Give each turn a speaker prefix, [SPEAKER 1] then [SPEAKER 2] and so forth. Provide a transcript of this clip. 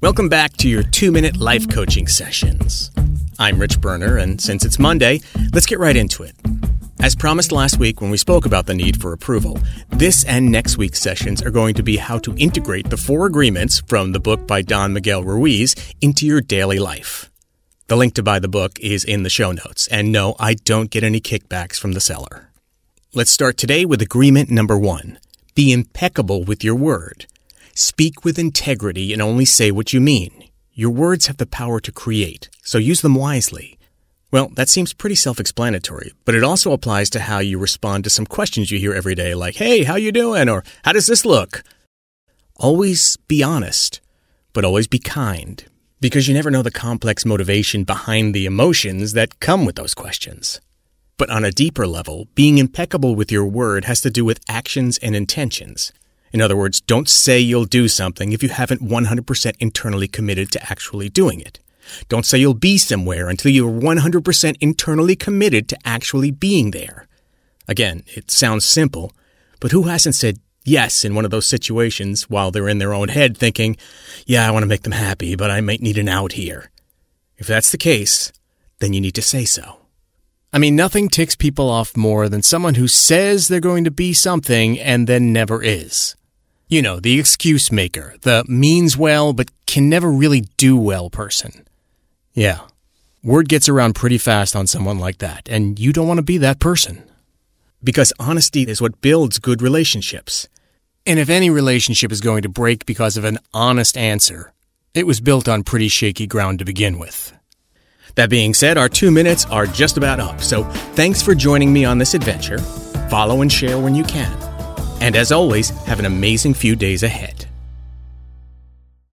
[SPEAKER 1] Welcome back to your two minute life coaching sessions. I'm Rich Berner, and since it's Monday, let's get right into it. As promised last week when we spoke about the need for approval, this and next week's sessions are going to be how to integrate the four agreements from the book by Don Miguel Ruiz into your daily life. The link to buy the book is in the show notes, and no, I don't get any kickbacks from the seller. Let's start today with agreement number one. Be impeccable with your word. Speak with integrity and only say what you mean. Your words have the power to create, so use them wisely. Well, that seems pretty self-explanatory, but it also applies to how you respond to some questions you hear every day like, "Hey, how you doing?" or "How does this look?" Always be honest, but always be kind, because you never know the complex motivation behind the emotions that come with those questions. But on a deeper level, being impeccable with your word has to do with actions and intentions. In other words, don't say you'll do something if you haven't 100% internally committed to actually doing it. Don't say you'll be somewhere until you're 100% internally committed to actually being there. Again, it sounds simple, but who hasn't said yes in one of those situations while they're in their own head thinking, yeah, I want to make them happy, but I might need an out here? If that's the case, then you need to say so. I mean, nothing ticks people off more than someone who says they're going to be something and then never is. You know, the excuse maker, the means well but can never really do well person. Yeah. Word gets around pretty fast on someone like that, and you don't want to be that person. Because honesty is what builds good relationships. And if any relationship is going to break because of an honest answer, it was built on pretty shaky ground to begin with. That being said, our two minutes are just about up, so thanks for joining me on this adventure. Follow and share when you can. And as always, have an amazing few days ahead.